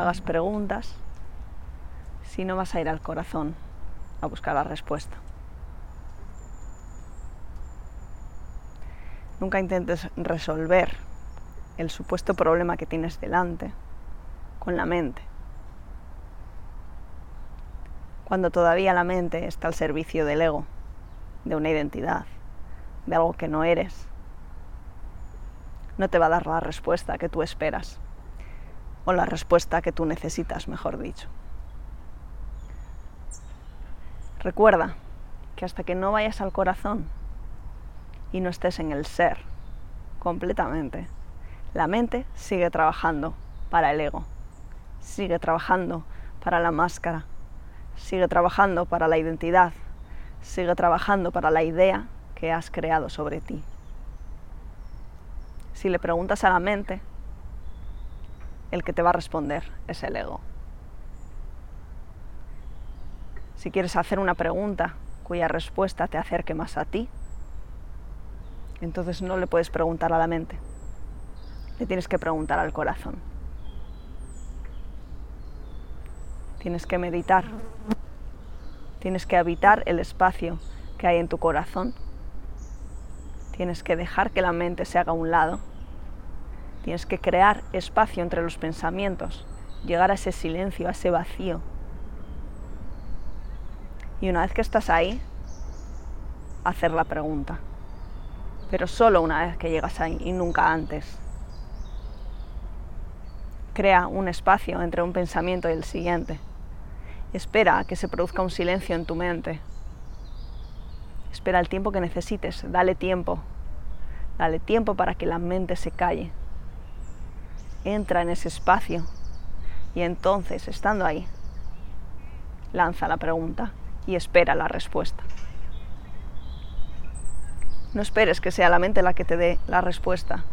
hagas preguntas si no vas a ir al corazón a buscar la respuesta. Nunca intentes resolver el supuesto problema que tienes delante con la mente. Cuando todavía la mente está al servicio del ego, de una identidad, de algo que no eres, no te va a dar la respuesta que tú esperas, o la respuesta que tú necesitas, mejor dicho. Recuerda que hasta que no vayas al corazón y no estés en el ser completamente, la mente sigue trabajando para el ego, sigue trabajando para la máscara, sigue trabajando para la identidad, sigue trabajando para la idea que has creado sobre ti. Si le preguntas a la mente, el que te va a responder es el ego. Si quieres hacer una pregunta cuya respuesta te acerque más a ti, entonces no le puedes preguntar a la mente, le tienes que preguntar al corazón. Tienes que meditar, tienes que habitar el espacio que hay en tu corazón, tienes que dejar que la mente se haga a un lado, tienes que crear espacio entre los pensamientos, llegar a ese silencio, a ese vacío y una vez que estás ahí, hacer la pregunta. Pero solo una vez que llegas ahí y nunca antes. Crea un espacio entre un pensamiento y el siguiente. Espera a que se produzca un silencio en tu mente. Espera el tiempo que necesites. Dale tiempo. Dale tiempo para que la mente se calle. Entra en ese espacio y entonces, estando ahí, lanza la pregunta y espera la respuesta. No esperes que sea la mente la que te dé la respuesta.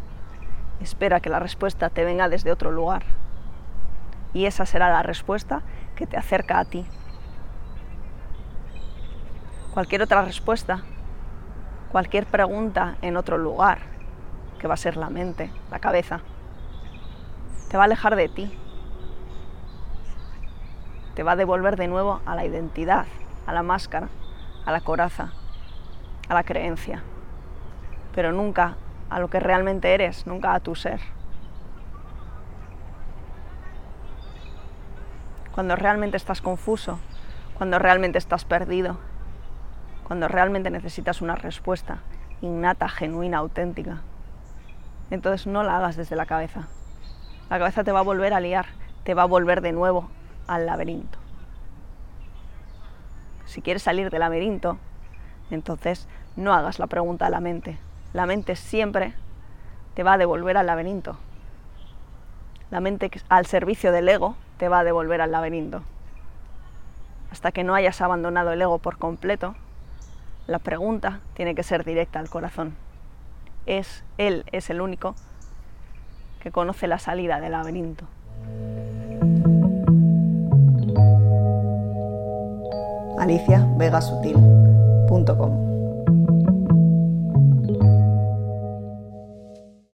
Espera que la respuesta te venga desde otro lugar. Y esa será la respuesta que te acerca a ti. Cualquier otra respuesta, cualquier pregunta en otro lugar, que va a ser la mente, la cabeza, te va a alejar de ti. Te va a devolver de nuevo a la identidad a la máscara, a la coraza, a la creencia, pero nunca a lo que realmente eres, nunca a tu ser. Cuando realmente estás confuso, cuando realmente estás perdido, cuando realmente necesitas una respuesta innata, genuina, auténtica, entonces no la hagas desde la cabeza. La cabeza te va a volver a liar, te va a volver de nuevo al laberinto si quieres salir del laberinto, entonces no hagas la pregunta a la mente. La mente siempre te va a devolver al laberinto. La mente al servicio del ego te va a devolver al laberinto. Hasta que no hayas abandonado el ego por completo, la pregunta tiene que ser directa al corazón. Es él es el único que conoce la salida del laberinto. aliciavegasutil.com.